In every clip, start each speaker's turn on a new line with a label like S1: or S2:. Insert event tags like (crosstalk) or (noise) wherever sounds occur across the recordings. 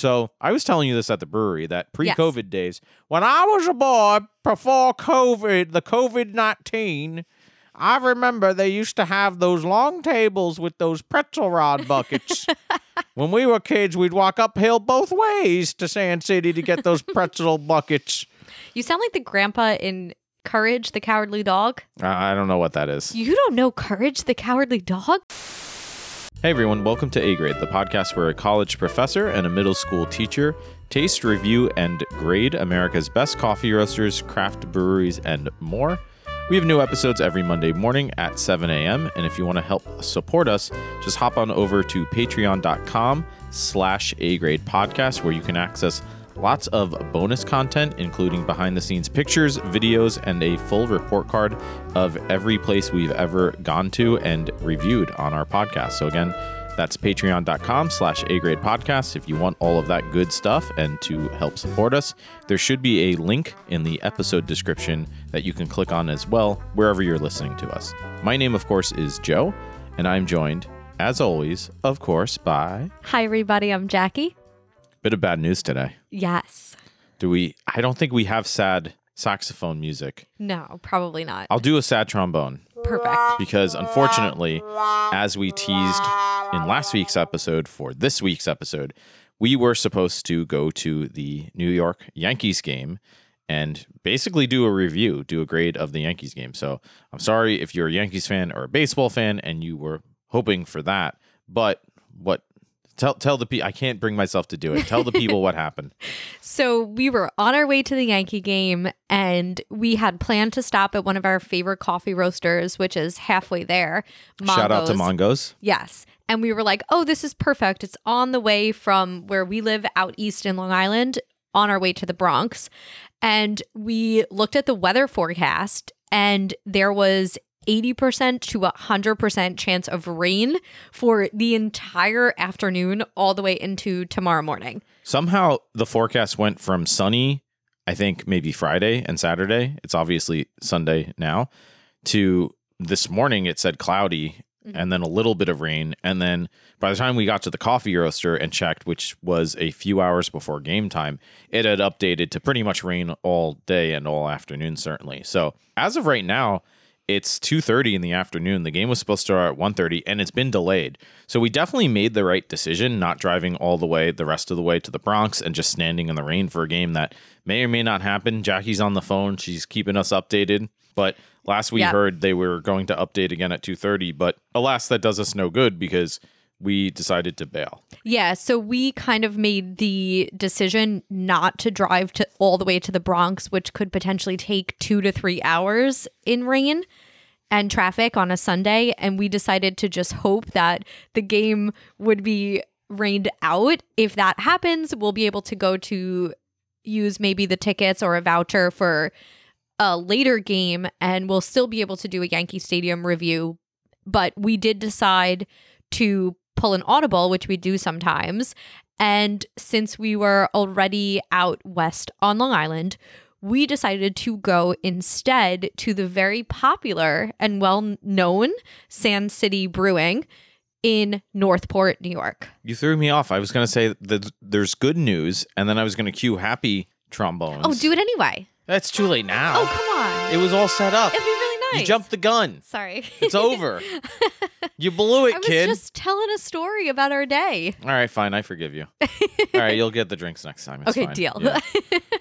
S1: So I was telling you this at the brewery that pre-COVID days, when I was a boy before COVID, the COVID nineteen, I remember they used to have those long tables with those pretzel rod buckets. (laughs) when we were kids, we'd walk uphill both ways to Sand City to get those (laughs) pretzel buckets.
S2: You sound like the grandpa in Courage the Cowardly Dog.
S1: I I don't know what that is.
S2: You don't know Courage the Cowardly Dog?
S1: Hey everyone, welcome to A Grade, the podcast where a college professor and a middle school teacher taste, review, and grade America's best coffee roasters, craft breweries, and more. We have new episodes every Monday morning at 7 a.m. And if you want to help support us, just hop on over to patreon.com slash A Grade Podcast, where you can access lots of bonus content, including behind the scenes pictures, videos, and a full report card of every place we've ever gone to and reviewed on our podcast. So again, that's patreon.com slash A grade podcast if you want all of that good stuff and to help support us. There should be a link in the episode description that you can click on as well, wherever you're listening to us. My name, of course, is Joe, and I'm joined, as always, of course, by
S2: Hi, everybody. I'm Jackie.
S1: Bit of bad news today.
S2: Yes.
S1: Do we? I don't think we have sad saxophone music.
S2: No, probably not.
S1: I'll do a sad trombone
S2: Perfect.
S1: because unfortunately, as we teased in last week's episode for this week's episode, we were supposed to go to the New York Yankees game and basically do a review, do a grade of the Yankees game. So I'm sorry if you're a Yankees fan or a baseball fan and you were hoping for that, but what? Tell, tell the people I can't bring myself to do it. Tell the people what happened. (laughs) (laughs)
S2: So we were on our way to the Yankee game and we had planned to stop at one of our favorite coffee roasters, which is halfway there.
S1: Shout out to
S2: Mongo's.
S1: Mongos.
S2: Yes. And we were like, oh, this is perfect. It's on the way from where we live out east in Long Island on our way to the Bronx. And we looked at the weather forecast, and there was 80% to 100% chance of rain for the entire afternoon, all the way into tomorrow morning.
S1: Somehow the forecast went from sunny, I think maybe Friday and Saturday. It's obviously Sunday now, to this morning it said cloudy mm-hmm. and then a little bit of rain. And then by the time we got to the coffee roaster and checked, which was a few hours before game time, it had updated to pretty much rain all day and all afternoon, certainly. So as of right now, it's 2.30 in the afternoon. The game was supposed to start at 1.30 and it's been delayed. So we definitely made the right decision not driving all the way the rest of the way to the bronx and just standing in the rain for a game that may or may not happen. Jackie's on the phone. She's keeping us updated. But last we
S2: Yeah.
S1: heard they were going to update again at 2.30 but alas that does us no good because we decided to bail
S2: Yeah, so we kind of made the decision not to drive to all the way to the Bronx, which could potentially take 2 to 3 hours in rain and traffic on a Sunday, and we decided to just hope that the game would be rained out. If that happens, we'll be able to go to use maybe the tickets or a voucher for a later game and we'll still be able to do a Yankee Stadium review. But we did decide to pull an audible, which we do sometimes. And since we were already out west on Long Island, we decided to go instead to the very popular and well known Sand City Brewing in Northport, New York.
S1: you threw me off i was going to say that there's good news and then i was going to cue happy trombones
S2: Oh, do it anyway.
S1: that's too late now
S2: Oh, come on.
S1: it was all set up
S2: It'd be really nice.
S1: You jumped the gun.
S2: Sorry.
S1: It's over. (laughs) you blew it,
S2: I was
S1: kid.
S2: just telling a story about our day.
S1: All right, fine. I forgive you. All right, you'll get the drinks next time. It's
S2: Okay,
S1: fine.
S2: deal.
S1: Yeah. (laughs)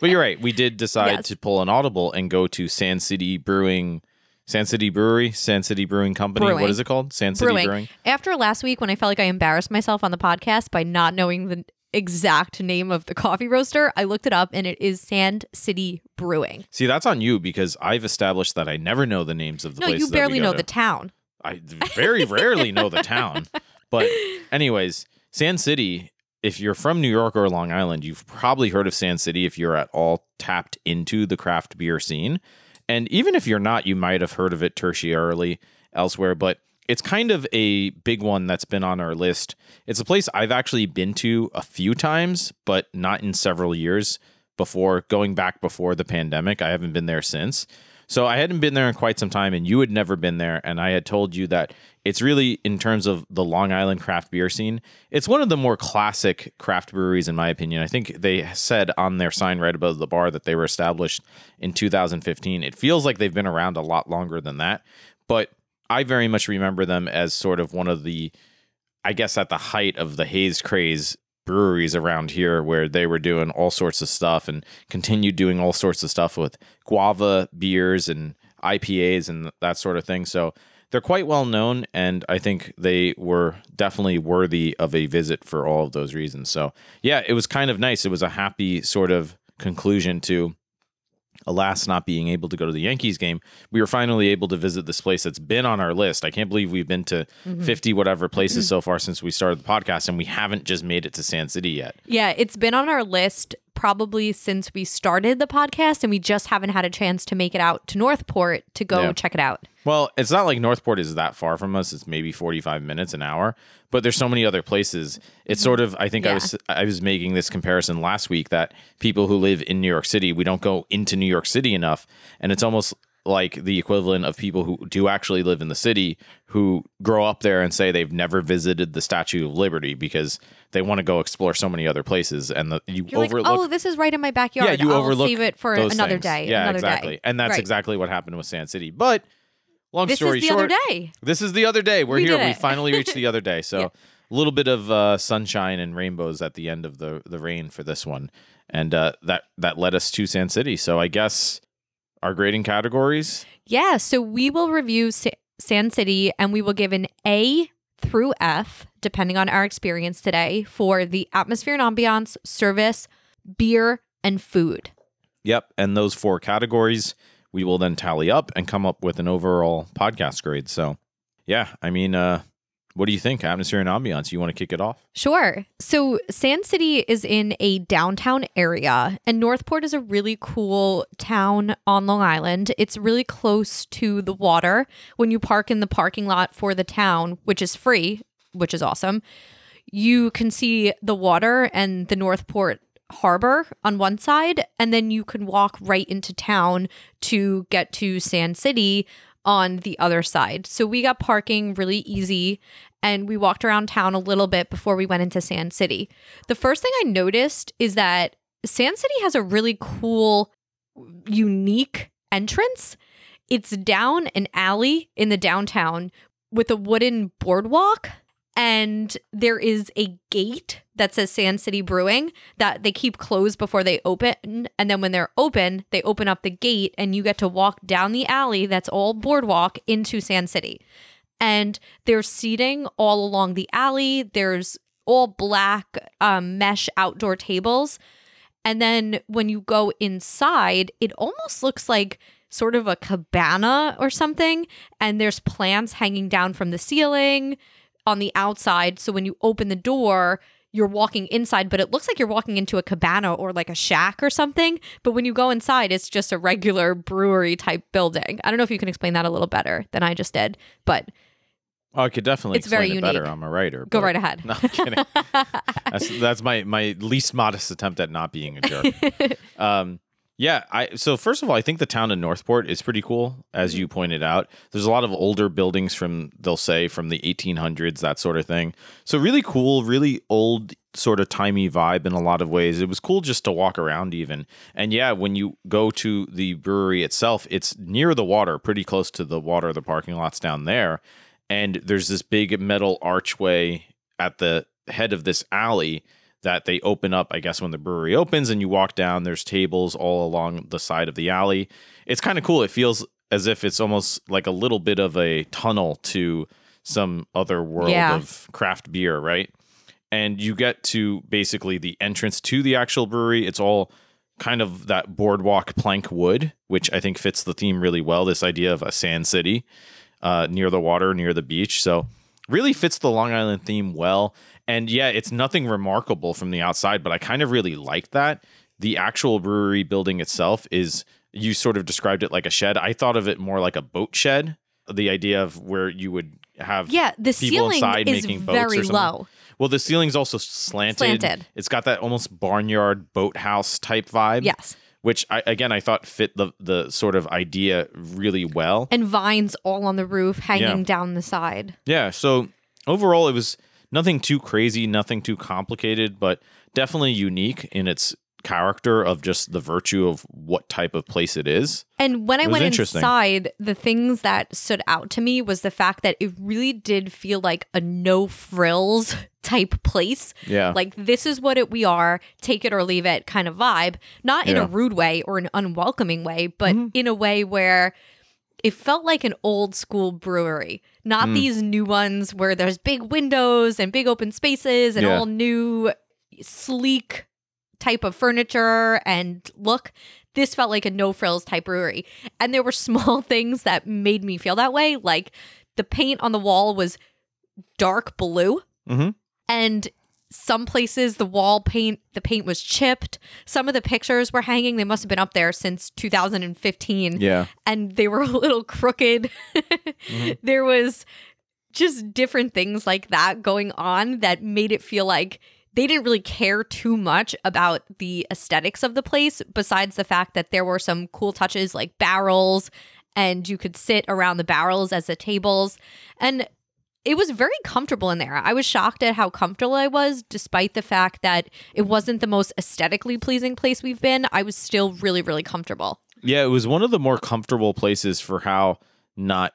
S1: But you're right. We did decide
S2: Yes.
S1: to pull an audible and go to Sand City Brewing, Sand City Brewery, Sand City Brewing Company.
S2: Brewing.
S1: What is it called? Sand City
S2: Brewing.
S1: Brewing.
S2: After last week, when I felt like I embarrassed myself on the podcast by not knowing the exact name of the coffee roaster, I looked it up and it is Sand City Brewing.
S1: See, that's on you because I've established that I never know the names of the
S2: No,
S1: places.
S2: you
S1: that we
S2: barely know
S1: to.
S2: the town.
S1: I very rarely know the town. But (laughs) anyways, Sand City, if you're from New York or Long Island, you've probably heard of Sand City if you're at all tapped into the craft beer scene. And even if you're not, you might have heard of it tertiarily elsewhere, but it's kind of a big one that's been on our list. It's a place I've actually been to a few times, but not in several years before going back before the pandemic. I haven't been there since. So I hadn't been there in quite some time, and you had never been there. And I had told you that it's really, in terms of the Long Island craft beer scene, it's one of the more classic craft breweries, in my opinion. I think they said on their sign right above the bar that they were established in 2015. It feels like they've been around a lot longer than that, but I very much remember them as sort of one of the, I guess, at the height of the haze craze breweries around here where they were doing all sorts of stuff and continued doing all sorts of stuff with guava beers and IPAs and that sort of thing. So they're quite well known, and I think they were definitely worthy of a visit for all of those reasons. So, yeah, it was kind of nice. It was a happy sort of conclusion to alas not being able to go to the Yankees game, we were finally able to visit this place that's been on our list. I can't believe we've been to
S2: Mm-hmm.
S1: 50 whatever places (clears throat) so far since we started the podcast and we haven't just made it to Sand City yet.
S2: Yeah, it's been on our list probably since we started the podcast, and we just haven't had a chance to make it out to Northport to go
S1: Yeah.
S2: check it out.
S1: Well, it's not like Northport is that far from us. It's maybe 45 minutes an hour, but there's so many other places. It's mm-hmm. sort of I think I was I was making this comparison last week that people who live in New York City, we don't go into New York City enough, and it's almost like the equivalent of people who do actually live in the city who grow up there and say they've never visited the Statue of Liberty because they want to go explore so many other places and the, you
S2: You're
S1: overlook
S2: like, oh, this is right in my backyard.
S1: yeah, you
S2: I'll
S1: overlook
S2: save it for another
S1: things.
S2: day.
S1: Yeah,
S2: another
S1: exactly.
S2: Day.
S1: And that's
S2: Right.
S1: exactly what happened with Sand City. But long
S2: This
S1: story
S2: is the
S1: short,
S2: other day.
S1: this is the other day. We're
S2: We
S1: here. We finally reached the other day. (laughs) So
S2: Yeah.
S1: a little bit of uh, sunshine and rainbows at the end of the the rain for this one, and uh, that that led us to Sand City. So I guess our grading categories.
S2: Yeah, so we will review Sa- Sand City and we will give an A through F, depending on our experience today, for the atmosphere and ambiance, service, beer, and food.
S1: Yep, and those four categories we will then tally up and come up with an overall podcast grade. So yeah, I mean, uh, what do you think? Atmosphere and ambiance. You want to kick it off?
S2: Sure. So Sand City is in a downtown area, and Northport is a really cool town on Long Island. It's really close to the water. When you park in the parking lot for the town, which is free, which is awesome, you can see the water and the Northport harbor on one side, and then you can walk right into town to get to Sand City on the other side. So we got parking really easy and we walked around town a little bit before we went into Sand City. The first thing I noticed is that Sand City has a really cool, unique entrance. It's down an alley in the downtown with a wooden boardwalk. And there is a gate that says Sand City Brewing that they keep closed before they open. And then when they're open, they open up the gate and you get to walk down the alley that's all boardwalk into Sand City. And there's seating all along the alley. There's all black um, mesh outdoor tables. And then when you go inside, it almost looks like sort of a cabana or something. And there's plants hanging down from the ceiling on the outside. So when you open the door, you're walking inside, but it looks like you're walking into a cabana or like a shack or something. But when you go inside, it's just a regular brewery type building. I don't know if you can explain that a little better than I just did, but
S1: Oh, I could definitely
S2: It's very
S1: explain it better.
S2: unique.
S1: I'm a writer.
S2: go right ahead. (laughs)
S1: No, I'm kidding. (laughs) that's, that's my my least modest attempt at not being a jerk. (laughs) um, yeah. I so first of all, I think the town of Northport is pretty cool, as
S2: Mm-hmm.
S1: you pointed out. There's a lot of older buildings from they'll say from the 1800s, that sort of thing. So really cool, really old sort of timey vibe in a lot of ways. It was cool just to walk around even. And yeah, when you go to the brewery itself, it's near the water, pretty close to the water. The parking lot's down there, and there's this big metal archway at the head of this alley that they open up, I guess, when the brewery opens and you walk down, there's tables all along the side of the alley. It's kind of cool. It feels as if it's almost like a little bit of a tunnel to some other world
S2: Yeah.
S1: of craft beer, right? And you get to basically the entrance to the actual brewery. It's all kind of that boardwalk plank wood, which I think fits the theme really well. This idea of a sand city uh, near the water, near the beach. So really fits the Long Island theme well. And yeah, it's nothing remarkable from the outside, but I kind of really like that. The actual brewery building itself is you sort of described it like a shed. I thought of it more like a boat shed. The idea of where you would have
S2: Yeah, the
S1: people
S2: ceiling
S1: inside
S2: is
S1: making boats
S2: very low.
S1: Well, the ceiling's also slanted.
S2: Slanted.
S1: It's got that almost barnyard boathouse type vibe.
S2: Yes.
S1: Which I again I thought fit the the sort of idea really well.
S2: And vines all on the roof hanging
S1: Yeah.
S2: down the side.
S1: Yeah, so overall it was nothing too crazy, nothing too complicated, but definitely unique in its character of just the virtue of what type of place it is.
S2: And when I went inside, the things that stood out to me was the fact that it really did feel like a no frills type place.
S1: Yeah.
S2: Like this is what it we are, take it or leave it kind of vibe. Not in
S1: Yeah. Mm-hmm.
S2: a rude way or an unwelcoming way, but in a way where it felt like an old school brewery, not
S1: Mm.
S2: these new ones where there's big windows and big open spaces and
S1: Yeah.
S2: all new sleek type of furniture and look. This felt like a no frills type brewery. And there were (laughs) small things that made me feel that way. Like the paint on the wall was dark blue.
S1: Mhm.
S2: And some places the wall paint the paint was chipped. Some of the pictures were hanging. They must have been up there since 2015
S1: Yeah.
S2: and they were (laughs) a little crooked. Mm-hmm. (laughs) There was just different things like that going on that made it feel like they didn't really care too much about the aesthetics of the place, besides the fact that there were some cool touches like barrels and you could sit around the barrels as the tables. And it was very comfortable in there. I was shocked at how comfortable I was, despite the fact that it wasn't the most aesthetically pleasing place we've been. I was still really, really comfortable.
S1: Yeah, it was one of the more comfortable places for how not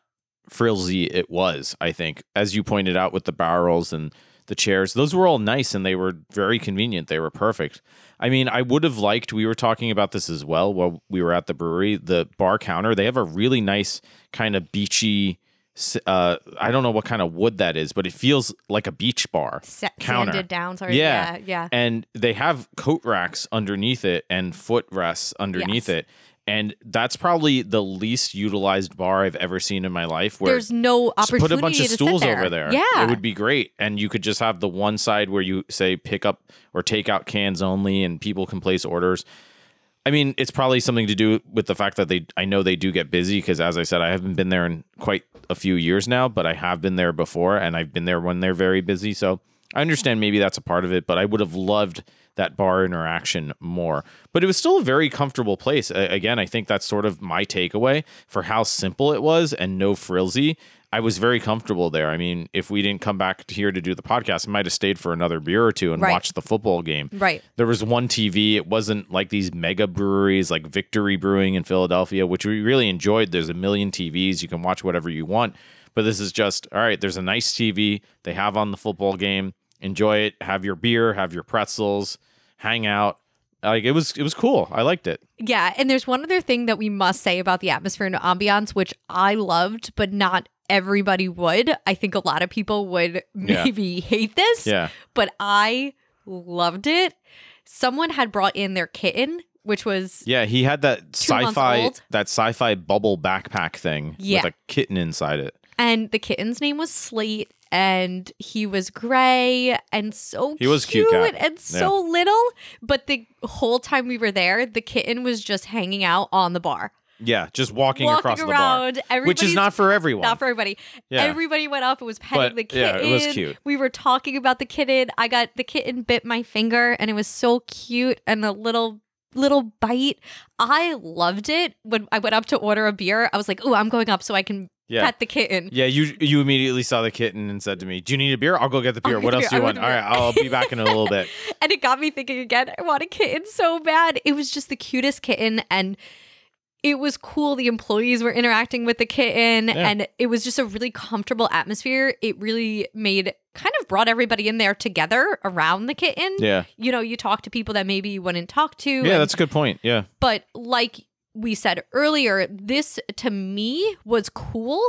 S1: frilzy it was, I think. As you pointed out with the barrels and the chairs, those were all nice and they were very convenient. They were perfect. I mean, I would have liked, we were talking about this as well while we were at the brewery, the bar counter, they have a really nice kind of beachy. Uh, I don't know what kind of wood that is, but it feels like a beach bar
S2: Sa-
S1: counter.
S2: sanded down. Sorry.
S1: Yeah.
S2: Yeah. Yeah.
S1: and they have coat racks underneath it and foot rests underneath
S2: Yes.
S1: it and that's probably the least utilized bar i've ever seen in my life where
S2: There's no
S1: just
S2: opportunity
S1: put a bunch of stools
S2: there.
S1: over there
S2: Yeah.
S1: it would be great and you could just have the one side where you say pick up or take out cans only and people can place orders I mean, it's probably something to do with the fact that they I know they do get busy because as I said, I haven't been there in quite a few years now, but I have been there before and I've been there when they're very busy. So I understand maybe that's a part of it, but I would have loved that bar interaction more. But it was still a very comfortable place. Again, I think that's sort of my takeaway for how simple it was and no frilzy. I was very comfortable there. I mean, if we didn't come back here to do the podcast, I might have stayed for another beer or two and
S2: Right.
S1: watched the football game.
S2: Right.
S1: There was one TV. It wasn't like these mega breweries like Victory Brewing in Philadelphia, which we really enjoyed. There's a million TVs. You can watch whatever you want. But this is just, all right, there's a nice TV they have on the football game. Enjoy it. Have your beer, have your pretzels, hang out. Like it was it was cool. I liked it.
S2: Yeah, and there's one other thing that we must say about the atmosphere and ambiance, which I loved, but not everybody would. I think a lot of people would
S1: Yeah.
S2: maybe hate this,
S1: Yeah.
S2: but I loved it. Someone had brought in their kitten, which was
S1: Yeah, he had that sci-fi that sci-fi bubble backpack thing
S2: Yeah.
S1: with a kitten inside it.
S2: and the kitten's name was Slate and he was gray and so
S1: He was cute cat.
S2: and so little but the whole time we were there the kitten was just hanging out on the bar
S1: Yeah, just walking,
S2: walking
S1: across the bar. Which is not for everyone.
S2: not for everybody.
S1: Yeah.
S2: Everybody went up and was petting
S1: But,
S2: the kitten.
S1: yeah, it was cute.
S2: We were talking about the kitten. I got the kitten bit my finger and it was so cute and a little little bite. I loved it. When I went up to order a beer, I was like, "Oh, I'm going up so I can
S1: Yeah.
S2: pet the kitten."
S1: Yeah, you you immediately saw the kitten and said to me, "Do you need a beer? I'll go get the beer. What
S2: get
S1: else
S2: the
S1: do you want? All right,
S2: the beer."
S1: I'll be back in a little bit." (laughs)
S2: And it got me thinking again, I want a kitten so bad. It was just the cutest kitten and it was cool. The employees were interacting with the kitten
S1: Yeah.
S2: and it was just a really comfortable atmosphere. It really made kind of brought everybody in there together around the kitten.
S1: Yeah,
S2: You know, you talk to people that maybe you wouldn't talk to.
S1: yeah,
S2: and-
S1: that's a good point. Yeah,
S2: but like we said earlier, this to me was cool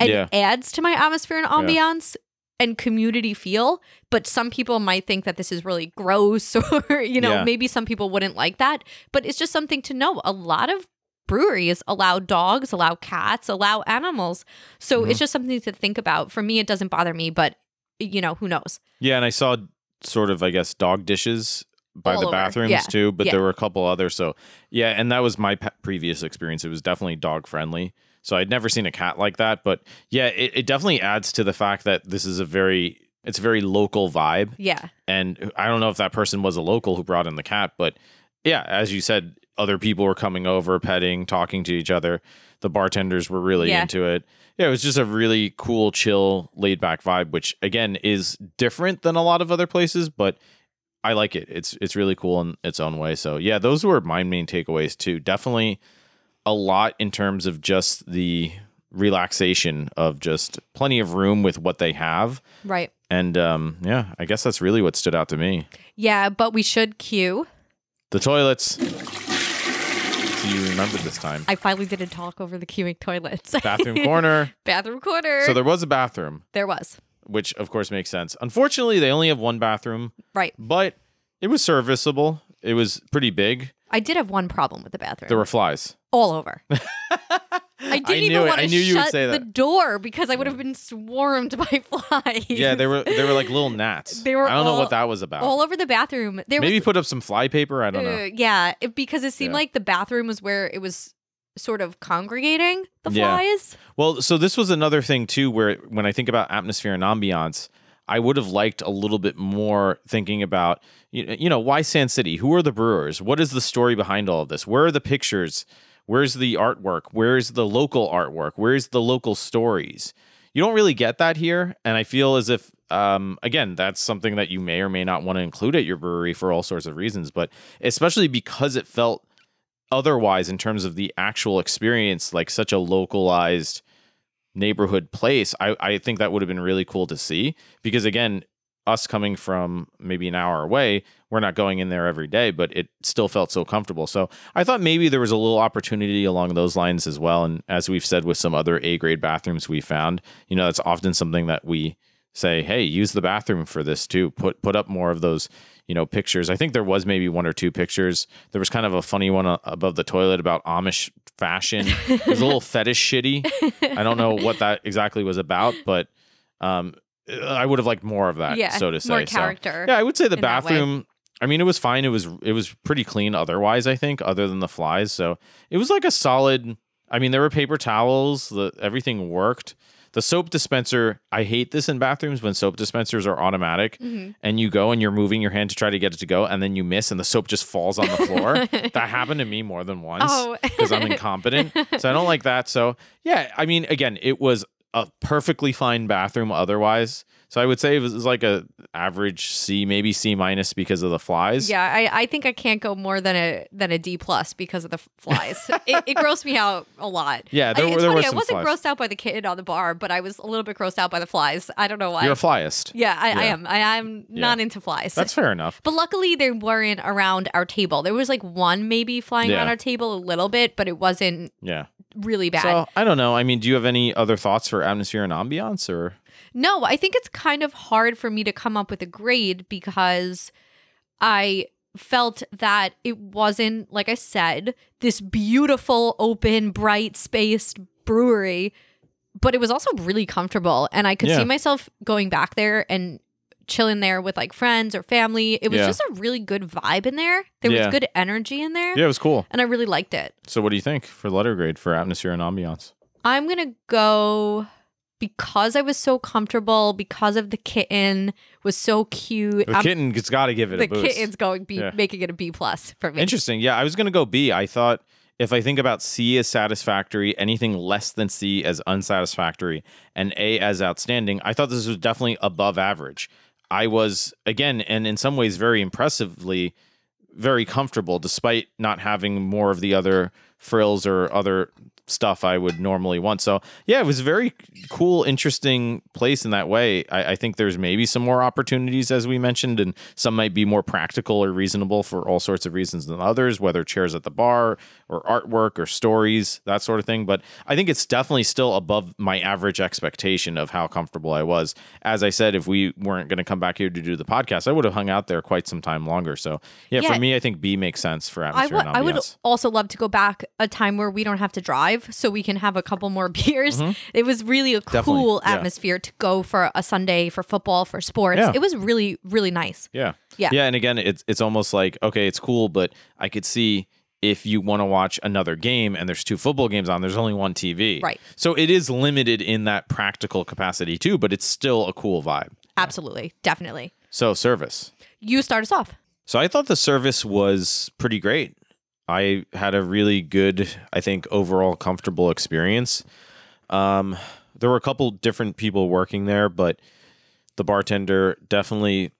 S2: and
S1: Yeah.
S2: adds to my atmosphere and ambiance and community feel. But some people might think that this is really gross (laughs) or, you know,
S1: Yeah.
S2: maybe some people wouldn't like that. But it's just something to know. A lot of breweries allow dogs, allow cats, allow animals. So
S1: Mm-hmm.
S2: it's just something to think about. For me, it doesn't bother me, but you know, who knows?
S1: yeah, and I saw sort of, I guess, dog dishes by
S2: All
S1: the
S2: over.
S1: bathrooms
S2: Yeah.
S1: too, but
S2: Yeah.
S1: there were a couple others. So yeah, and that was my pe- previous experience. It was definitely dog friendly. So I'd never seen a cat like that, but yeah, it, it definitely adds to the fact that this is a very it's a very local vibe.
S2: Yeah.
S1: and I don't know if that person was a local who brought in the cat, but yeah, as you said, other people were coming over, petting, talking to each other. The bartenders were really
S2: Yeah.
S1: into it. Yeah, it was just a really cool, chill, laid back vibe, which again is different than a lot of other places, but I like it. It's it's really cool in its own way. So yeah, those were my main takeaways too. Definitely a lot in terms of just the relaxation of just plenty of room with what they have.
S2: Right.
S1: And um, yeah, I guess that's really what stood out to me.
S2: Yeah, but we should cue.
S1: The toilets. You remembered this time.
S2: I finally didn't talk over the cuing toilets.
S1: Bathroom (laughs) corner.
S2: Bathroom corner.
S1: So there was a bathroom,
S2: there was.
S1: which of course makes sense. Unfortunately, they only have one bathroom,
S2: Right.
S1: but it was serviceable. It was pretty big.
S2: I did have one problem with the bathroom.
S1: There were flies.
S2: all over. (laughs) I didn't
S1: I
S2: even want
S1: I
S2: to
S1: knew you would
S2: shut the door because I would have been swarmed by (laughs) flies.
S1: Yeah, they were they were like little gnats.
S2: They were
S1: I don't know what that was about.
S2: all over the bathroom. There
S1: Maybe
S2: was
S1: put up some fly paper. I don't know.
S2: Uh, yeah, it- because it seemed
S1: Yeah.
S2: like the bathroom was where it was sort of congregating the
S1: Yeah.
S2: flies.
S1: Well, so this was another thing too, where when I think about atmosphere and ambiance, I would have liked a little bit more thinking about, you you know, why Sand City? Who are the brewers? What is the story behind all of this? Where are the pictures? Where's the artwork? Where's the local artwork? Where's the local stories? You don't really get that here, and I feel as if, um, again, that's something that you may or may not want to include at your brewery for all sorts of reasons, but especially because it felt otherwise in terms of the actual experience, like such a localized neighborhood place, I, I think that would have been really cool to see. Because again, us coming from maybe an hour away, we're not going in there every day, but it still felt so comfortable. So I thought maybe there was a little opportunity along those lines as well. And as we've said with some other A grade bathrooms we found, you know, that's often something that we say, hey, use the bathroom for this too. Put put up more of those, you know, pictures. I think there was maybe one or two pictures. There was kind of a funny one uh, above the toilet about Amish fashion. it was a little (laughs) fetish shitty. I don't know what that exactly was about, but um, I would have liked more of that,
S2: Yeah,
S1: so to say.
S2: more
S1: So,
S2: character
S1: yeah, I would say the
S2: in that way.
S1: bathroom. I mean, it was fine. It was it was pretty clean otherwise. I think, other than the flies. So it was like a solid. I mean, there were paper towels. The everything worked. The soap dispenser. I hate this in bathrooms when soap dispensers are automatic,
S2: Mm-hmm.
S1: and you go and you're moving your hand to try to get it to go, and then you miss, and the soap just falls on the floor. (laughs) that happened to me more than once
S2: Oh.
S1: because I'm incompetent. (laughs) so I don't like that. So yeah, I mean, again, it was a perfectly fine bathroom otherwise. So I would say it was like a average C, maybe C minus because of the flies.
S2: Yeah, I, I think I can't go more than a than a D plus because of the flies. (laughs) it, it grossed me out a lot.
S1: Yeah, there
S2: I,
S1: there
S2: funny.
S1: were
S2: I wasn't
S1: flies.
S2: grossed out by the kid on the bar, but I was a little bit grossed out by the flies. I don't know why.
S1: You're a flyist.
S2: yeah, I, I am. I, I'm not into flies.
S1: That's fair enough.
S2: But luckily, they weren't around our table. There was like one maybe flying
S1: Yeah.
S2: around our table a little bit, but it wasn't
S1: Yeah.
S2: Really bad.
S1: So I don't know. I mean, do you have any other thoughts for atmosphere and ambiance or?
S2: No, I think it's kind of hard for me to come up with a grade because I felt that it wasn't, like I said, this beautiful, open, bright spaced brewery, but it was also really comfortable. And I could
S1: Yeah.
S2: see myself going back there and chilling there with like friends or family. It was
S1: Yeah.
S2: just a really good vibe in there. There
S1: Yeah.
S2: was good energy in there.
S1: Yeah, it was cool.
S2: And I really liked it.
S1: So what do you think for letter grade for atmosphere and ambiance?
S2: I'm going to go because I was so comfortable, because of the kitten was so cute.
S1: The
S2: I'm-
S1: kitten has got to give it
S2: the
S1: a boost.
S2: kitten's going B,
S1: Yeah.
S2: making it a B plus for me.
S1: Interesting. Yeah, I was gonna go B. I thought if I think about C as satisfactory, anything less than C as unsatisfactory, and A as outstanding, I thought this was definitely above average. I was again, and in some ways, very impressively, very comfortable, despite not having more of the other frills or other stuff I would normally want. So yeah, it was a very cool, interesting place in that way. I, I think there's maybe some more opportunities as we mentioned, and some might be more practical or reasonable for all sorts of reasons than others, whether chairs at the bar or artwork or stories, that sort of thing. But I think it's definitely still above my average expectation of how comfortable I was. As I said, if we weren't going to come back here to do the podcast, I would have hung out there quite some time longer. So yeah,
S2: Yeah.
S1: for me, I think B makes sense for atmosphere
S2: I would also love to go back a time where we don't have to drive so we can have a couple more (laughs) beers. It was really a
S1: Mm-hmm. Definitely,
S2: cool
S1: yeah.
S2: atmosphere to go for a Sunday for football, for sports.
S1: Yeah.
S2: It was really, really nice.
S1: Yeah.
S2: Yeah.
S1: Yeah. And again, it's it's almost like, okay, it's cool, but I could see if you want to watch another game and there's two football games on, there's only one TV.
S2: Right.
S1: So it is limited in that practical capacity too, but it's still a cool vibe.
S2: Absolutely. Definitely.
S1: So service.
S2: You start us off.
S1: So I thought the service was pretty great. I had a really good, I think, overall comfortable experience. Um, there were a couple different people working there, but the bartender definitely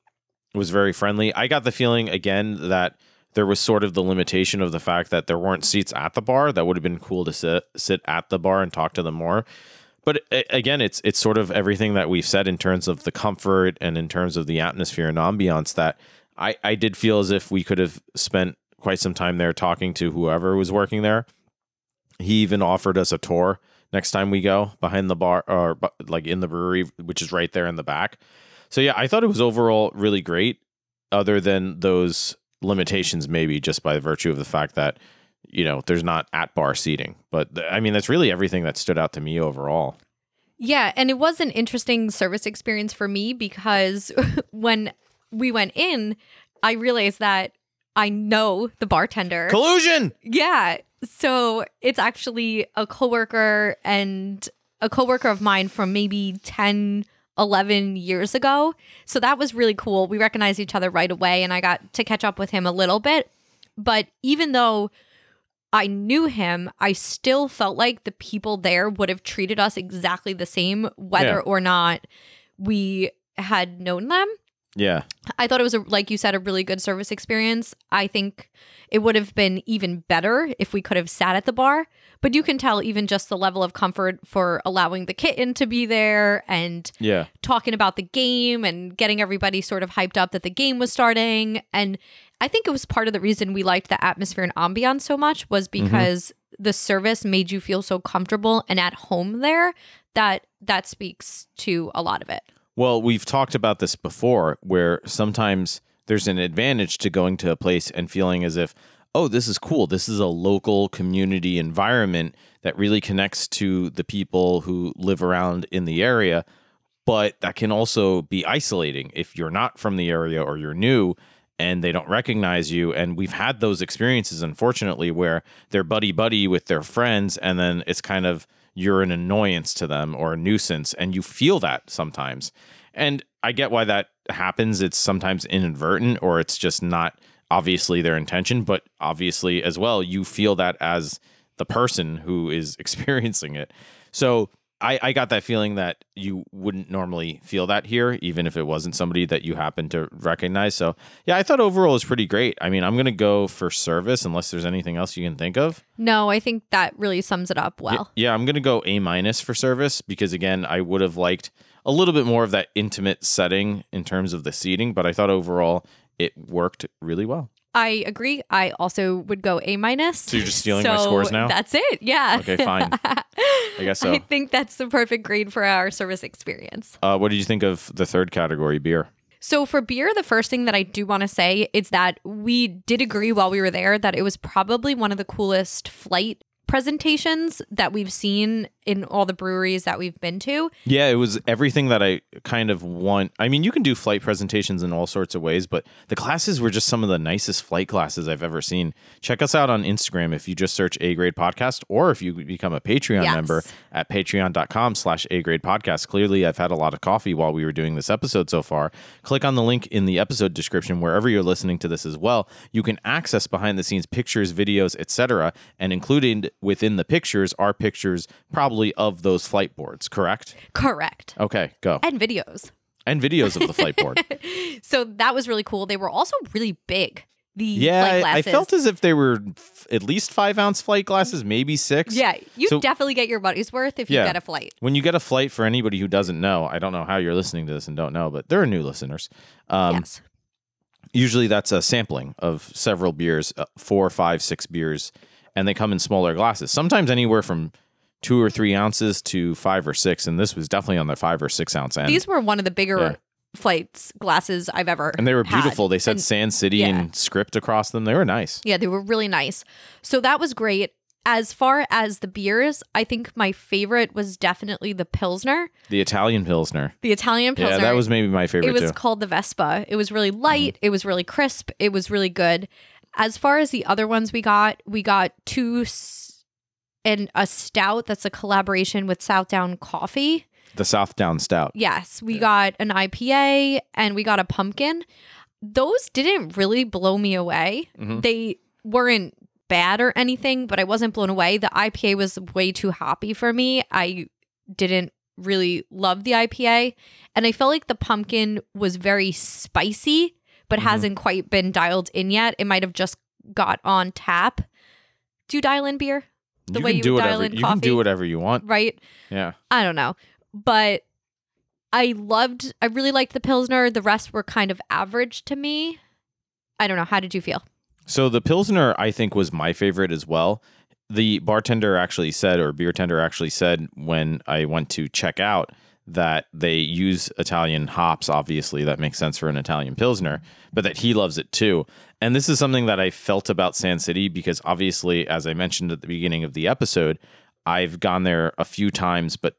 S1: was very friendly. I got the feeling again that there was sort of the limitation of the fact that there weren't seats at the bar. That would have been cool to sit sit at the bar and talk to them more. But again, it's it's sort of everything that we've said in terms of the comfort and in terms of the atmosphere and ambiance that I, I did feel as if we could have spent quite some time there talking to whoever was working there. He even offered us a tour next time we go behind the bar or like in the brewery, which is right there in the back. So yeah, I thought it was overall really great, other than those limitations, maybe just by virtue of the fact that you know there's not at bar seating. But I mean, that's really everything that stood out to me overall.
S2: Yeah, and it was an interesting service experience for me because (laughs) when we went in, I realized that I know the bartender.
S1: Collusion.
S2: Yeah. So it's actually a coworker and a coworker of mine from maybe 10, 11 years ago. So that was really cool. We recognized each other right away and I got to catch up with him a little bit. But even though I knew him, I still felt like the people there would have treated us exactly the same, whether
S1: Yeah.
S2: or not we had known them.
S1: Yeah.
S2: I thought it was a, like you said a really good service experience. I think it would have been even better if we could have sat at the bar, but you can tell even just the level of comfort for allowing the kitten to be there and
S1: Yeah.
S2: talking about the game and getting everybody sort of hyped up that the game was starting and I think it was part of the reason we liked the atmosphere and ambiance so much was mm-hmm. because the service made you feel so comfortable and at home there that that speaks to a lot of it.
S1: Well, we've talked about this before where sometimes there's an advantage to going to a place and feeling as if, oh, this is cool. This is a local community environment that really connects to the people who live around in the area. But that can also be isolating if you're not from the area or you're new and they don't recognize you. And we've had those experiences, unfortunately, where they're buddy buddy with their friends, and then it's kind of you're an annoyance to them or a nuisance, and you feel that sometimes. And I get why that happens. It's sometimes inadvertent or it's just not obviously their intention, but obviously as well, you feel that as the person who is (laughs) experiencing it. So I, I got that feeling that you wouldn't normally feel that here, even if it wasn't somebody that you happen to recognize. So yeah, I thought overall it was pretty great. I mean, I'm gonna go for service unless there's anything else you can think of.
S2: No, I think that really sums it up well.
S1: Yeah, I'm gonna go A minus for service because again, I would have liked a little bit more of that intimate setting in terms of the seating, but I thought overall it worked really well.
S2: I agree. I also would go A minus.
S1: So you're just stealing my scores now?
S2: That's it. Yeah.
S1: Okay, fine. (laughs) I guess so.
S2: I think that's the perfect grade for our service experience.
S1: Uh, what did you think of the third category, beer?
S2: So for beer, the first thing that I do want to say is that we did agree while we were there that it was probably one of the coolest flight presentations that we've seen in all the breweries that we've been to.
S1: Yeah, it was everything that I kind of want. I mean, you can do flight presentations in all sorts of ways, but the classes were just some of the nicest flight classes I've ever seen. Check us out on Instagram if you just search A Grade Podcast, or if you become a Patreon
S2: Yes.
S1: member at patreon.com slash A Grade Podcast. Clearly, I've had a lot of coffee while we were doing this episode so far. Click on the link in the episode description wherever you're listening to this as well. You can access behind the scenes pictures, videos, etc. And included within the pictures are pictures probably of those flight boards, correct?
S2: Correct.
S1: Okay, go.
S2: And videos.
S1: And videos of the flight board. (laughs)
S2: So that was really cool. They were also really big. The
S1: yeah,
S2: flight
S1: I, I felt as if they were f- at least five ounce flight glasses, maybe six.
S2: Yeah, you
S1: So-
S2: definitely get your money's worth if you
S1: Yeah.
S2: get a flight.
S1: When you get a flight, for anybody who doesn't know, I don't know how you're listening to this and don't know, but there are new listeners. Um,
S2: yes.
S1: Usually that's a sampling of several beers, uh, four, five, six beers, and they come in smaller glasses. Sometimes anywhere from two or three ounces to five or six, and this was definitely on the five or six ounce end.
S2: These were one of the bigger
S1: Yeah.
S2: flights glasses I've ever
S1: and they were
S2: had.
S1: beautiful. They said
S2: And-
S1: Sand City
S2: yeah.
S1: and script across them. They were nice.
S2: Yeah, they were really nice. So that was great. As far as the beers, I think my favorite was definitely the Pilsner,
S1: The Italian Pilsner.
S2: the Italian Pilsner.
S1: Yeah, that was maybe my favorite
S2: it was
S1: too.
S2: called the Vespa. It was really mm-hmm. light. It was really crisp. It was really good. As far as the other ones we got, we got two and a stout that's a collaboration with Southdown Coffee.
S1: The Southdown Stout.
S2: Yes, we got an IPA and we got a pumpkin. those didn't really blow me away.
S1: Mhm.
S2: They weren't bad or anything, but I wasn't blown away. The IPA was way too hoppy for me. I didn't really love the IPA. And I felt like the pumpkin was very spicy, but
S1: Mhm.
S2: hasn't quite been dialed in yet. It might have just got on tap. Do you dial in beer? The
S1: you
S2: way
S1: can
S2: you
S1: do
S2: would
S1: whatever
S2: dial in
S1: you can do whatever you want.
S2: Right?
S1: Yeah.
S2: I don't know. But I loved, I really liked the Pilsner. The rest were kind of average to me. I don't know. How did you feel?
S1: So the Pilsner, I think, was my favorite as well. The bartender actually said, or beer tender actually said, when I went to check out, that they use Italian hops. Obviously, that makes sense for an Italian Pilsner, but that he loves it too. And this is something that I felt about Sand City because, obviously, as I mentioned at the beginning of the episode, I've gone there a few times, but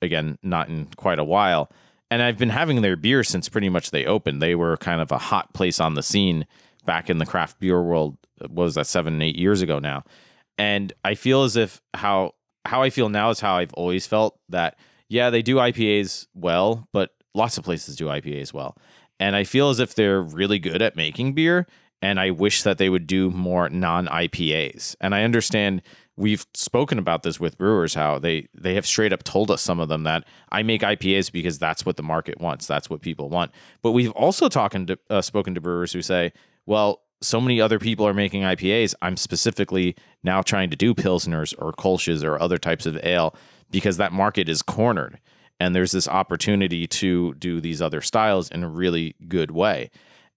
S1: again, not in quite a while. And I've been having their beer since pretty much they opened. They were kind of a hot place on the scene back in the craft beer world. What was that seven, eight years ago now? And I feel as if how how I feel now is how I've always felt that yeah, they do IPAs well, but lots of places do IPAs well. And I feel as if they're really good at making beer. And I wish that they would do more non IPAs. And I understand we've spoken about this with brewers how they they have straight up told us some of them that I make IPAs because that's what the market wants, that's what people want. But we've also talking to uh, spoken to brewers who say, well, so many other people are making IPAs. I'm specifically now trying to do pilsners or kolsches or other types of ale because that market is cornered and there's this opportunity to do these other styles in a really good way.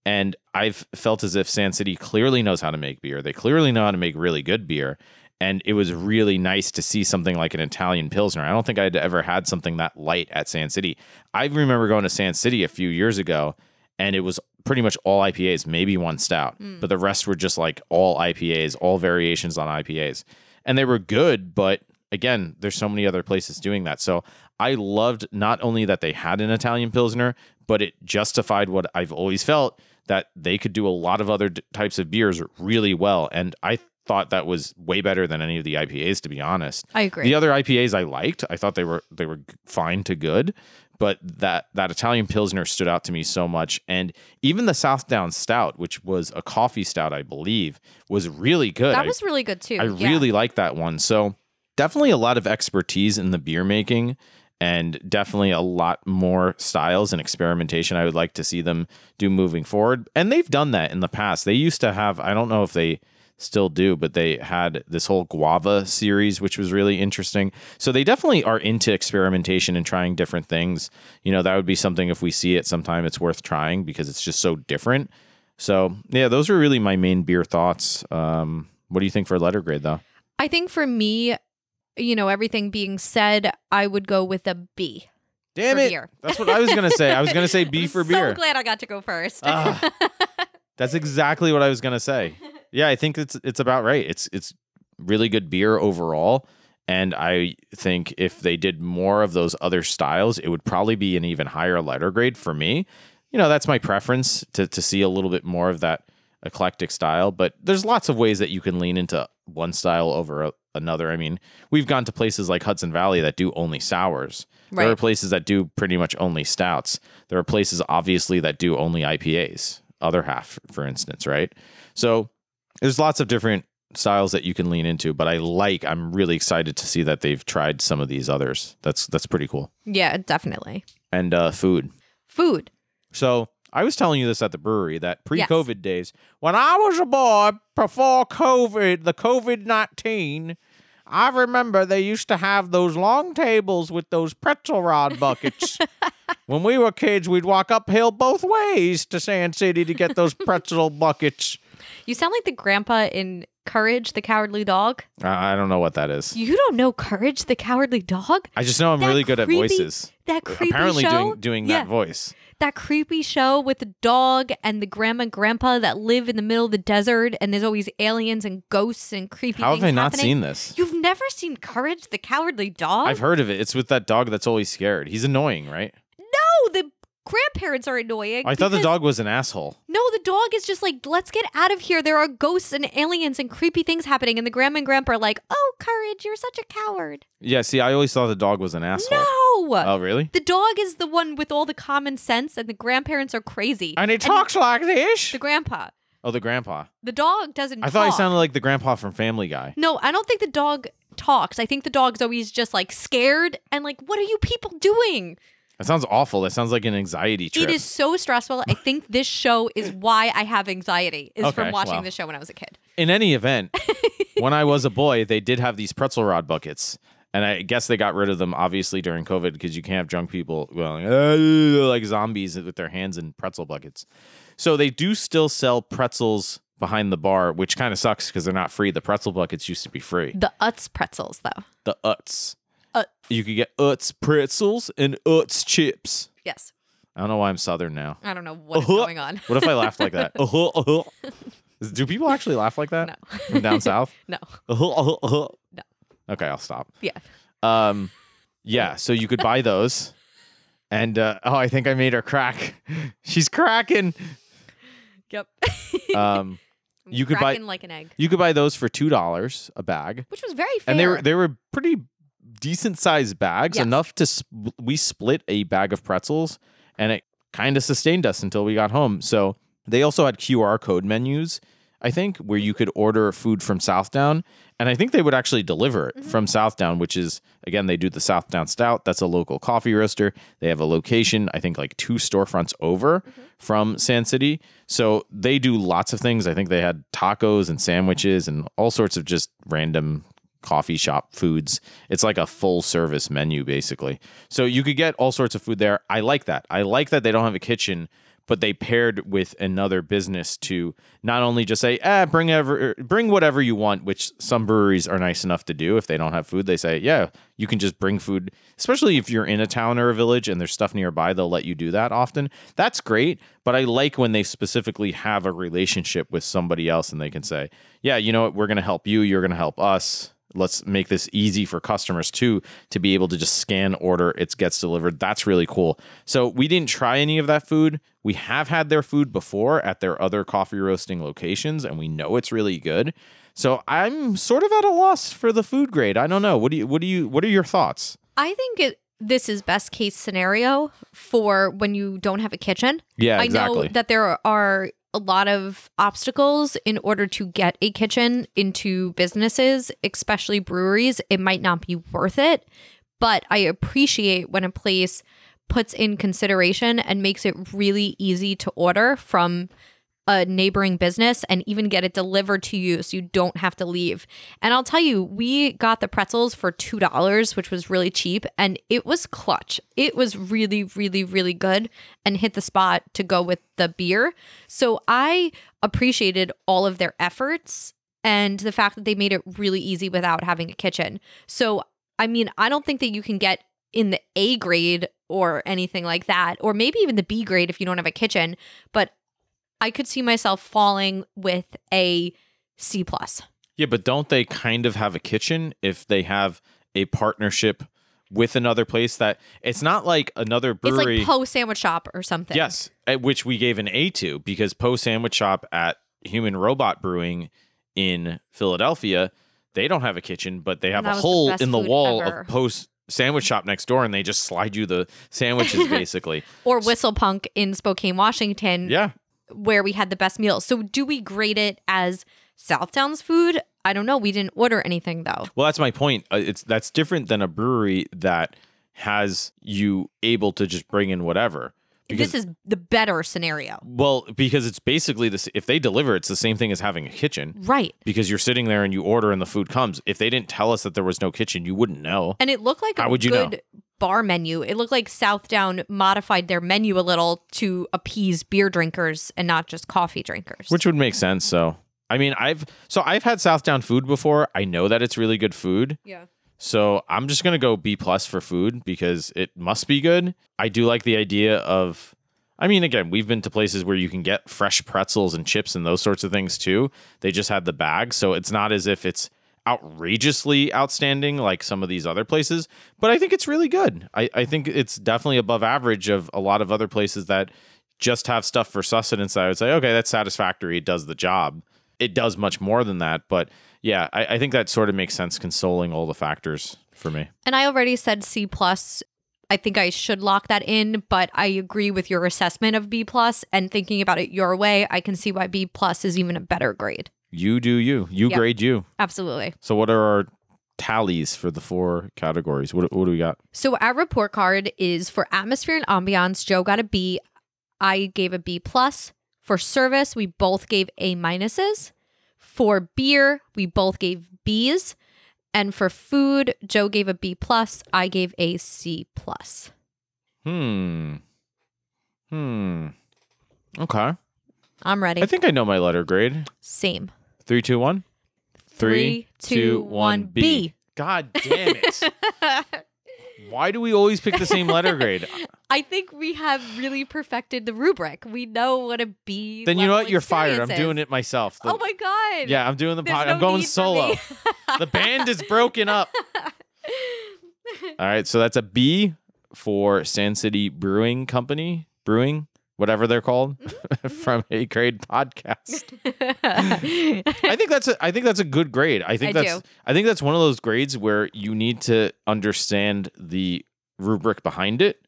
S1: And I've felt as if Sand City clearly knows how to make beer. They clearly know how to make really good beer. And it was really nice to see something like an Italian Pilsner. I don't think I'd ever had something that light at Sand City. I remember going to Sand City a few years ago and it was pretty much all IPAs, maybe one stout, hmm. but the rest were just like all IPAs, all variations on IPAs. And they were good, but again, there's so many other places doing that. So I loved not only that they had an Italian Pilsner, but it justified what I've always felt that they could do a lot of other d- types of beers really well. And I thought that was way better than any of the IPAs, to be honest.
S2: I agree.
S1: The other IPAs I liked. I thought they were they were fine to good, but that that Italian Pilsner stood out to me so much. And even the Southdown Stout, which was a coffee stout, I believe, was really good.
S2: that
S1: I-
S2: was really good too.
S1: I
S2: yeah.
S1: really like that one. So definitely a lot of expertise in the beer making and definitely a lot more styles and experimentation I would like to see them do moving forward. And they've done that in the past. They used to have, I don't know if they still do, but they had this whole guava series, which was really interesting. So they definitely are into experimentation and trying different things. You know, that would be something if we see it sometime, it's worth trying because it's just so different. So yeah, those are really my main beer thoughts. Um, what do you think for letter grade though?
S2: I think for me, you know, everything being said, I would go with a B.
S1: Damn it!
S2: beer.
S1: That's what I was gonna say. I was gonna say (laughs) B
S2: I'm
S1: for beer.
S2: So glad I got to go first.
S1: Ah. (laughs) That's exactly what I was gonna say. (laughs) Yeah, I think it's it's about right. It's it's really good beer overall, and I think if they did more of those other styles, it would probably be an even higher letter grade for me. You know, that's my preference to to see a little bit more of that eclectic style. But there's lots of ways that you can lean into one style over a, another. I mean, we've gone to places like Hudson Valley that do only sours. There are places that do pretty much only stouts. There are places obviously that do only IPAs, other half, for instance, right? So there's lots of different styles that you can lean into, but I like I'm really excited to see that they've tried some of these others. That's that's pretty cool.
S2: yeah, definitely.
S1: And uh food.
S2: Food.
S1: So I was telling you this at the brewery that pre-COVID days, when I was a boy before COVID, the COVID nineteen, I remember they used to have those long tables with those pretzel rod buckets. (laughs) when we were kids, we'd walk uphill both ways to Sand City to get those pretzel buckets.
S2: You sound like the grandpa in Courage, the Cowardly Dog.
S1: I I don't know what that is.
S2: You don't know Courage, the Cowardly Dog?
S1: I just know I'm
S2: That
S1: really good at
S2: creepy-
S1: voices.
S2: That creepy
S1: Apparently,
S2: show.
S1: doing doing
S2: Yeah.
S1: that voice.
S2: that creepy show with the dog and the grandma and grandpa that live in the middle of the desert and there's always aliens and ghosts and creepy
S1: How have
S2: things
S1: I not
S2: happening.
S1: seen this?
S2: You've never seen Courage the Cowardly Dog?
S1: I've heard of it. It's with that dog that's always scared. He's annoying, right?
S2: Grandparents are annoying.
S1: I thought the
S2: because-
S1: dog was an asshole.
S2: No, the dog is just like, let's get out of here. There are ghosts and aliens and creepy things happening. And the grandma and grandpa are like, oh, courage, you're such a coward.
S1: Yeah, see, I always thought the dog was an asshole.
S2: No.
S1: Oh, really?
S2: The dog is the one with all the common sense, and the grandparents are crazy.
S1: And he talks like this.
S2: the grandpa.
S1: Oh, the grandpa.
S2: The dog doesn't
S1: I thought he
S2: talk.
S1: sounded like the grandpa from Family Guy.
S2: No, I don't think the dog talks. I think the dog's always just like scared and like, what are you people doing?
S1: That sounds awful. That sounds like an anxiety trip.
S2: It is so stressful. I think this show is why I have anxiety, is
S1: Okay,
S2: from watching
S1: well.
S2: this show when I was a kid.
S1: In any event, (laughs) when I was a boy, they did have these pretzel rod buckets. And I guess they got rid of them obviously during COVID because you can't have drunk people going (laughs) like zombies with their hands in pretzel buckets. So they do still sell pretzels behind the bar, which kind of sucks because they're not free. The pretzel buckets used to be free.
S2: The Utz pretzels, though.
S1: The Utz.
S2: Utz.
S1: You could get Utz pretzels and Utz chips.
S2: Yes.
S1: I don't know why I'm southern now.
S2: I don't know what is
S1: Uh-huh.
S2: going on.
S1: What if I laughed like that? (laughs) Uh-huh, uh-huh. Do people actually laugh like that?
S2: No.
S1: From down (laughs) south?
S2: No.
S1: Uh-huh, uh-huh, uh-huh.
S2: No.
S1: Okay, I'll stop.
S2: Yeah.
S1: Um, yeah, so you could buy those. And uh, oh, I think I made her crack. (laughs) She's cracking.
S2: Yep.
S1: Um, you could buy
S2: like an egg,
S1: you could buy those for two dollars a bag,
S2: which was very fair.
S1: and they were they were pretty decent sized bags,
S2: Yes.
S1: enough to sp- we split a bag of pretzels, and it kind of sustained us until we got home. So they also had QR code menus, I think, where you could order food from Southdown, and I think they would actually deliver it from mm-hmm. Southdown, which is again they do the Southdown Stout. That's a local coffee roaster. They have a location, I think, like two storefronts over mm-hmm. from Sand City. So they do lots of things. I think they had tacos and sandwiches and all sorts of just random coffee shop foods. It's like a full service menu basically. So you could get all sorts of food there. I like that. I like that they don't have a kitchen, but they paired with another business to not only just say, "Ah, bring ever bring whatever you want," which some breweries are nice enough to do if they don't have food. They say, "Yeah, you can just bring food." Especially if you're in a town or a village and there's stuff nearby, they'll let you do that often. That's great, but I like when they specifically have a relationship with somebody else and they can say, "Yeah, you know what? We're going to help you, you're going to help us." Let's make this easy for customers too to be able to just scan order it gets delivered. That's really cool. So we didn't try any of that food. We have had their food before at their other coffee roasting locations and we know it's really good. So i'm sort of at a loss for the food grade. I don't know. What do you what do you what are your thoughts?
S2: I think it, this is best case scenario for when you don't have a kitchen.
S1: yeah
S2: I
S1: exactly.
S2: know that there are a lot of obstacles in order to get a kitchen into businesses, especially breweries. It might not be worth it, but I appreciate when a place puts in consideration and makes it really easy to order from a neighboring business and even get it delivered to you so you don't have to leave. And I'll tell you, we got the pretzels for $2, which was really cheap, and it was clutch. It was really, really, really good and hit the spot to go with the beer. So I appreciated all of their efforts and the fact that they made it really easy without having a kitchen. So, I mean, I don't think that you can get in the A grade or anything like that, or maybe even the B grade if you don't have a kitchen, but I could see myself falling with a C plus.
S1: yeah but don't they kind of have a kitchen if they have a partnership with another place that it's not like another brewery
S2: It's like Poe Sandwich Shop or something.
S1: Yes, at which we gave an A to because Poe Sandwich Shop at Human Robot Brewing in Philadelphia, they don't have a kitchen, but they have a
S2: was the
S1: hole in the wall
S2: ever.
S1: of Poe's Sandwich Shop next door, and they just slide you the sandwiches (laughs) basically.
S2: Or Whistle Punk in Spokane, Washington,
S1: Yeah.
S2: Where we had the best meal. So do we grade it as Southdown's food? I don't know. We didn't order anything though.
S1: Well, that's my point. Uh, It's that's different than a brewery that has you able to just bring in whatever. Because
S2: this is the better scenario.
S1: well, because it's basically this. If they deliver, it's the same thing as having a kitchen.
S2: Right.
S1: because you're sitting there and you order and the food comes. If they didn't tell us that there was no kitchen, you wouldn't know.
S2: And it looked like a
S1: How would you know?
S2: good bar menu. It looked like Southdown modified their menu a little to appease beer drinkers and not just coffee drinkers.
S1: Which would make sense. So, I mean, I've so I've had Southdown food before. I know that it's really good food.
S2: yeah.
S1: So I'm just gonna go B plus for food because it must be good. I do like the idea of. I mean, again, we've been to places where you can get fresh pretzels and chips and those sorts of things too. They just had the bag, so it's not as if it's outrageously outstanding like some of these other places, but I think it's really good. I, I think it's definitely above average of a lot of other places that just have stuff for sustenance. I would say, okay, that's satisfactory. It does the job. It does much more than that. But yeah, I, I think that sort of makes sense, consoling all the factors for me.
S2: And I already said C plus. I think I should lock that in, but I agree with your assessment of B plus and thinking about it your way, I can see why B plus is even a better grade.
S1: You do you. You
S2: Yep.
S1: grade you.
S2: Absolutely.
S1: So what are our tallies for the four categories? What, what do we got?
S2: So our report card is for atmosphere and ambiance. Joe got a B. I gave a B plus. For service, we both gave A minuses. For beer, we both gave B's. And for food, Joe gave a B plus. I gave a C plus.
S1: Hmm. Hmm. Okay.
S2: I'm ready.
S1: I think I know my letter grade.
S2: Same.
S1: Three, two, one.
S2: Three, two, one, B.
S1: God damn it. (laughs) Why do we always pick the same letter grade?
S2: I think we have really perfected the rubric. We know what a B.
S1: then you know what? You're fired. I'm doing it myself. The-
S2: Oh my god.
S1: Yeah, I'm doing the pod.
S2: no
S1: I'm going solo. (laughs) the band is broken up. (laughs) All right, so that's a B for Sand City Brewing Company, brewing, whatever they're called, mm-hmm. (laughs) from a grade podcast. (laughs) I think that's a I think that's a good grade. I think
S2: I
S1: that's
S2: do.
S1: I think that's one of those grades where you need to understand the rubric behind it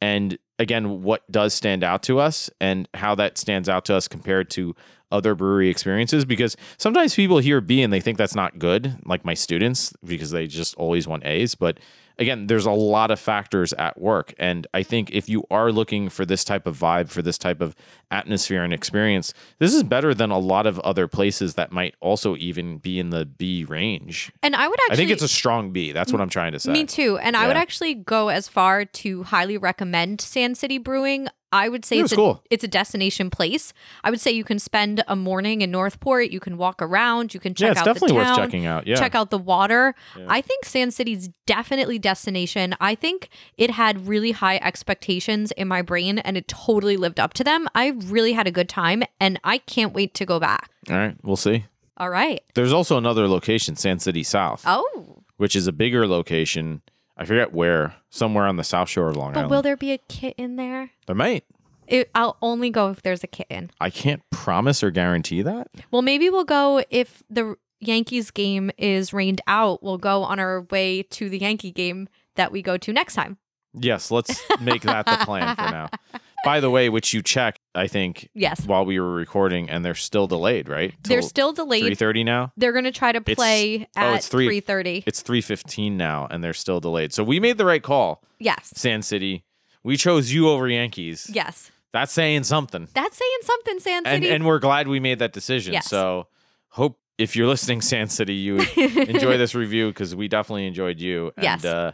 S1: and again what does stand out to us and how that stands out to us compared to other brewery experiences because sometimes people hear B and they think that's not good like my students because they just always want A's but again there's a lot of factors at work and I think if you are looking for this type of vibe for this type of atmosphere and experience this is better than a lot of other places that might also even be in the B range
S2: and I would actually
S1: I think it's a strong B that's what I'm trying to say
S2: Me too. And I would actually go as far to highly recommend Sand City Brewing. I would say
S1: It
S2: it's a,
S1: cool.
S2: it's a destination place. I would say you can spend a morning in Northport. You can walk around. You can check
S1: yeah it's
S2: out
S1: definitely
S2: the town.
S1: worth checking out yeah
S2: Check out the water.
S1: Yeah.
S2: I think Sand City's definitely destination. I think it had really high expectations in my brain and it totally lived up to them. I really had a good time and I can't wait to go back.
S1: all right we'll see
S2: All right.
S1: There's also another location, Sand City South,
S2: Oh,
S1: which is a bigger location. I forget where, somewhere on the South Shore of Long Island.
S2: but
S1: Island.
S2: will there be a kit in there?
S1: there might.
S2: It, I'll only go if there's a kit in.
S1: I can't promise or guarantee that.
S2: Well, maybe we'll go if the Yankees game is rained out. We'll go on our way to the Yankee game that we go to next time.
S1: Yes, let's make that the plan for now. (laughs) By the way, which you checked, I think,
S2: Yes.
S1: while we were recording, and they're still delayed, right?
S2: They're still delayed.
S1: three thirty now.
S2: They're going to try to
S1: It's-
S2: play
S1: oh,
S2: at
S1: it's three-
S2: 3:30.
S1: It's three fifteen now, and they're still delayed. So we made the right call,
S2: Yes.
S1: Sand City. We chose you over Yankees.
S2: Yes.
S1: That's saying something.
S2: That's saying something,
S1: Sand
S2: City.
S1: and we're glad we made that decision.
S2: Yes.
S1: So hope if you're listening, Sand City, you (laughs) enjoy this review because we definitely enjoyed you. And
S2: Yes.
S1: uh,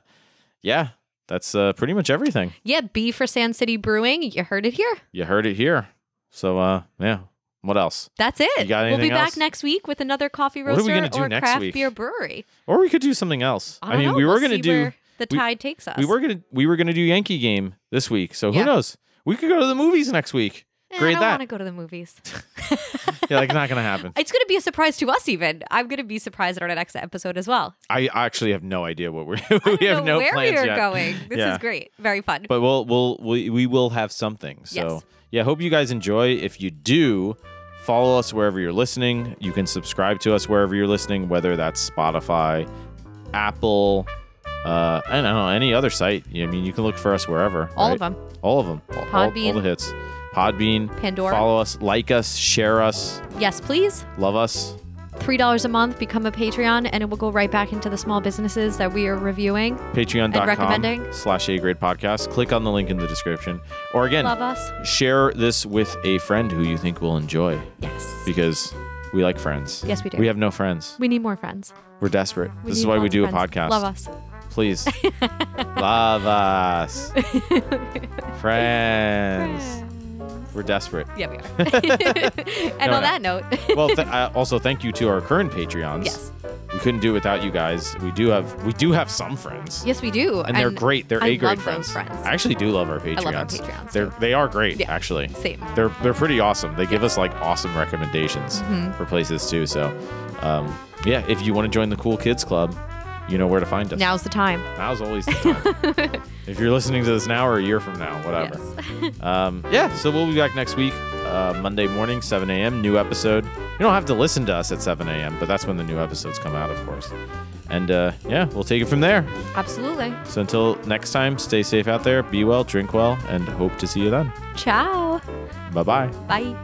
S1: yeah, that's uh, pretty much everything.
S2: yeah, B for Sand City Brewing. You heard it here.
S1: You heard it here. So uh, yeah. What else?
S2: That's it.
S1: You got
S2: we'll be
S1: anything
S2: back next week with another coffee
S1: we
S2: roaster or craft
S1: week?
S2: beer brewery.
S1: Or we could do something else.
S2: I, don't
S1: mean,
S2: know.
S1: we were
S2: We'll
S1: gonna do
S2: where the
S1: we-
S2: tide takes us.
S1: we were gonna we were gonna do Yankee game this week. So who
S2: Yeah.
S1: knows? We could go to the movies next week.
S2: Eh,
S1: grade
S2: I don't want to go to the movies. (laughs)
S1: Yeah, like not gonna happen.
S2: It's going to be a surprise to us. Even I'm going to be surprised at our next episode as well.
S1: I actually have no idea what we're. (laughs) We have
S2: know
S1: no
S2: where
S1: plans
S2: we are
S1: yet.
S2: going. This
S1: Yeah.
S2: is great. Very fun.
S1: but we'll we'll we, we will have something. So
S2: Yes.
S1: yeah, hope you guys enjoy. If you do, follow us wherever you're listening. You can subscribe to us wherever you're listening, whether that's Spotify, Apple, uh, I don't know any other site. I mean, you can look for us wherever.
S2: All of them.
S1: All of them. All, all- all
S2: Podbean.
S1: the hits. Podbean.
S2: Pandora.
S1: Follow us, like us, share us,
S2: Yes, please.
S1: love us.
S2: Three dollars a month. Become a Patreon, and it will go right back into the small businesses that we are reviewing.
S1: Patreon.com
S2: recommending.
S1: slash A grade podcast. Click on the link in the description. Or again,
S2: Love us.
S1: share this with a friend who you think will enjoy.
S2: Yes.
S1: because we like friends.
S2: Yes, we do.
S1: We have no friends.
S2: We need more friends.
S1: We're desperate.
S2: We
S1: this is
S2: need
S1: why we
S2: lots
S1: do
S2: of
S1: a
S2: friends.
S1: podcast.
S2: Love us.
S1: Please. (laughs) Love us. (laughs) Friends. (laughs) We're desperate.
S2: Yeah, we are. (laughs) (laughs) and
S1: No,
S2: on that note, (laughs)
S1: Well, th- uh, also thank you to our current Patreons.
S2: yes,
S1: We couldn't do it without you guys. We do have we do have some friends.
S2: yes, we do,
S1: And they're great. They're
S2: I
S1: A grade
S2: love
S1: friends.
S2: Those friends.
S1: I actually do love our Patreons.
S2: I love our Patreons,
S1: They're
S2: too.
S1: they are great
S2: Yeah.
S1: actually.
S2: Same.
S1: They're they're pretty awesome. They give us like awesome recommendations
S2: Mm-hmm.
S1: for places too. So, um, yeah, if you want to join the Cool Kids Club, you know where to find us.
S2: Now's the time.
S1: Now's always the time. (laughs) if you're listening to this now or a year from now, whatever.
S2: Yes. (laughs)
S1: Um, yeah, so we'll be back next week, uh, Monday morning, 7 a.m. New episode. You don't have to listen to us at 7 a.m., but that's when the new episodes come out, of course. And uh, yeah, we'll take it from there.
S2: Absolutely.
S1: So until next time, stay safe out there, be well, drink well, and hope to see you then.
S2: Ciao.
S1: Bye bye.
S2: Bye.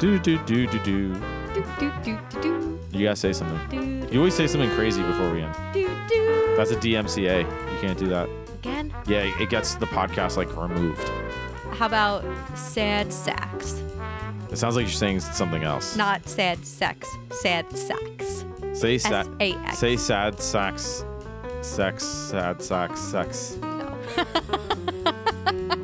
S1: Do do do do do. You gotta say something. You always say something crazy before we end. That's a DMCA. You can't do that.
S2: Again?
S1: Yeah, it gets the podcast like removed.
S2: How about sad sax?
S1: It sounds like you're saying something else.
S2: Not sad sex. Sad sax.
S1: Say sad.
S2: S-A-X.
S1: Say sad sax. Sex. Sad sax. Sex.
S2: No. (laughs)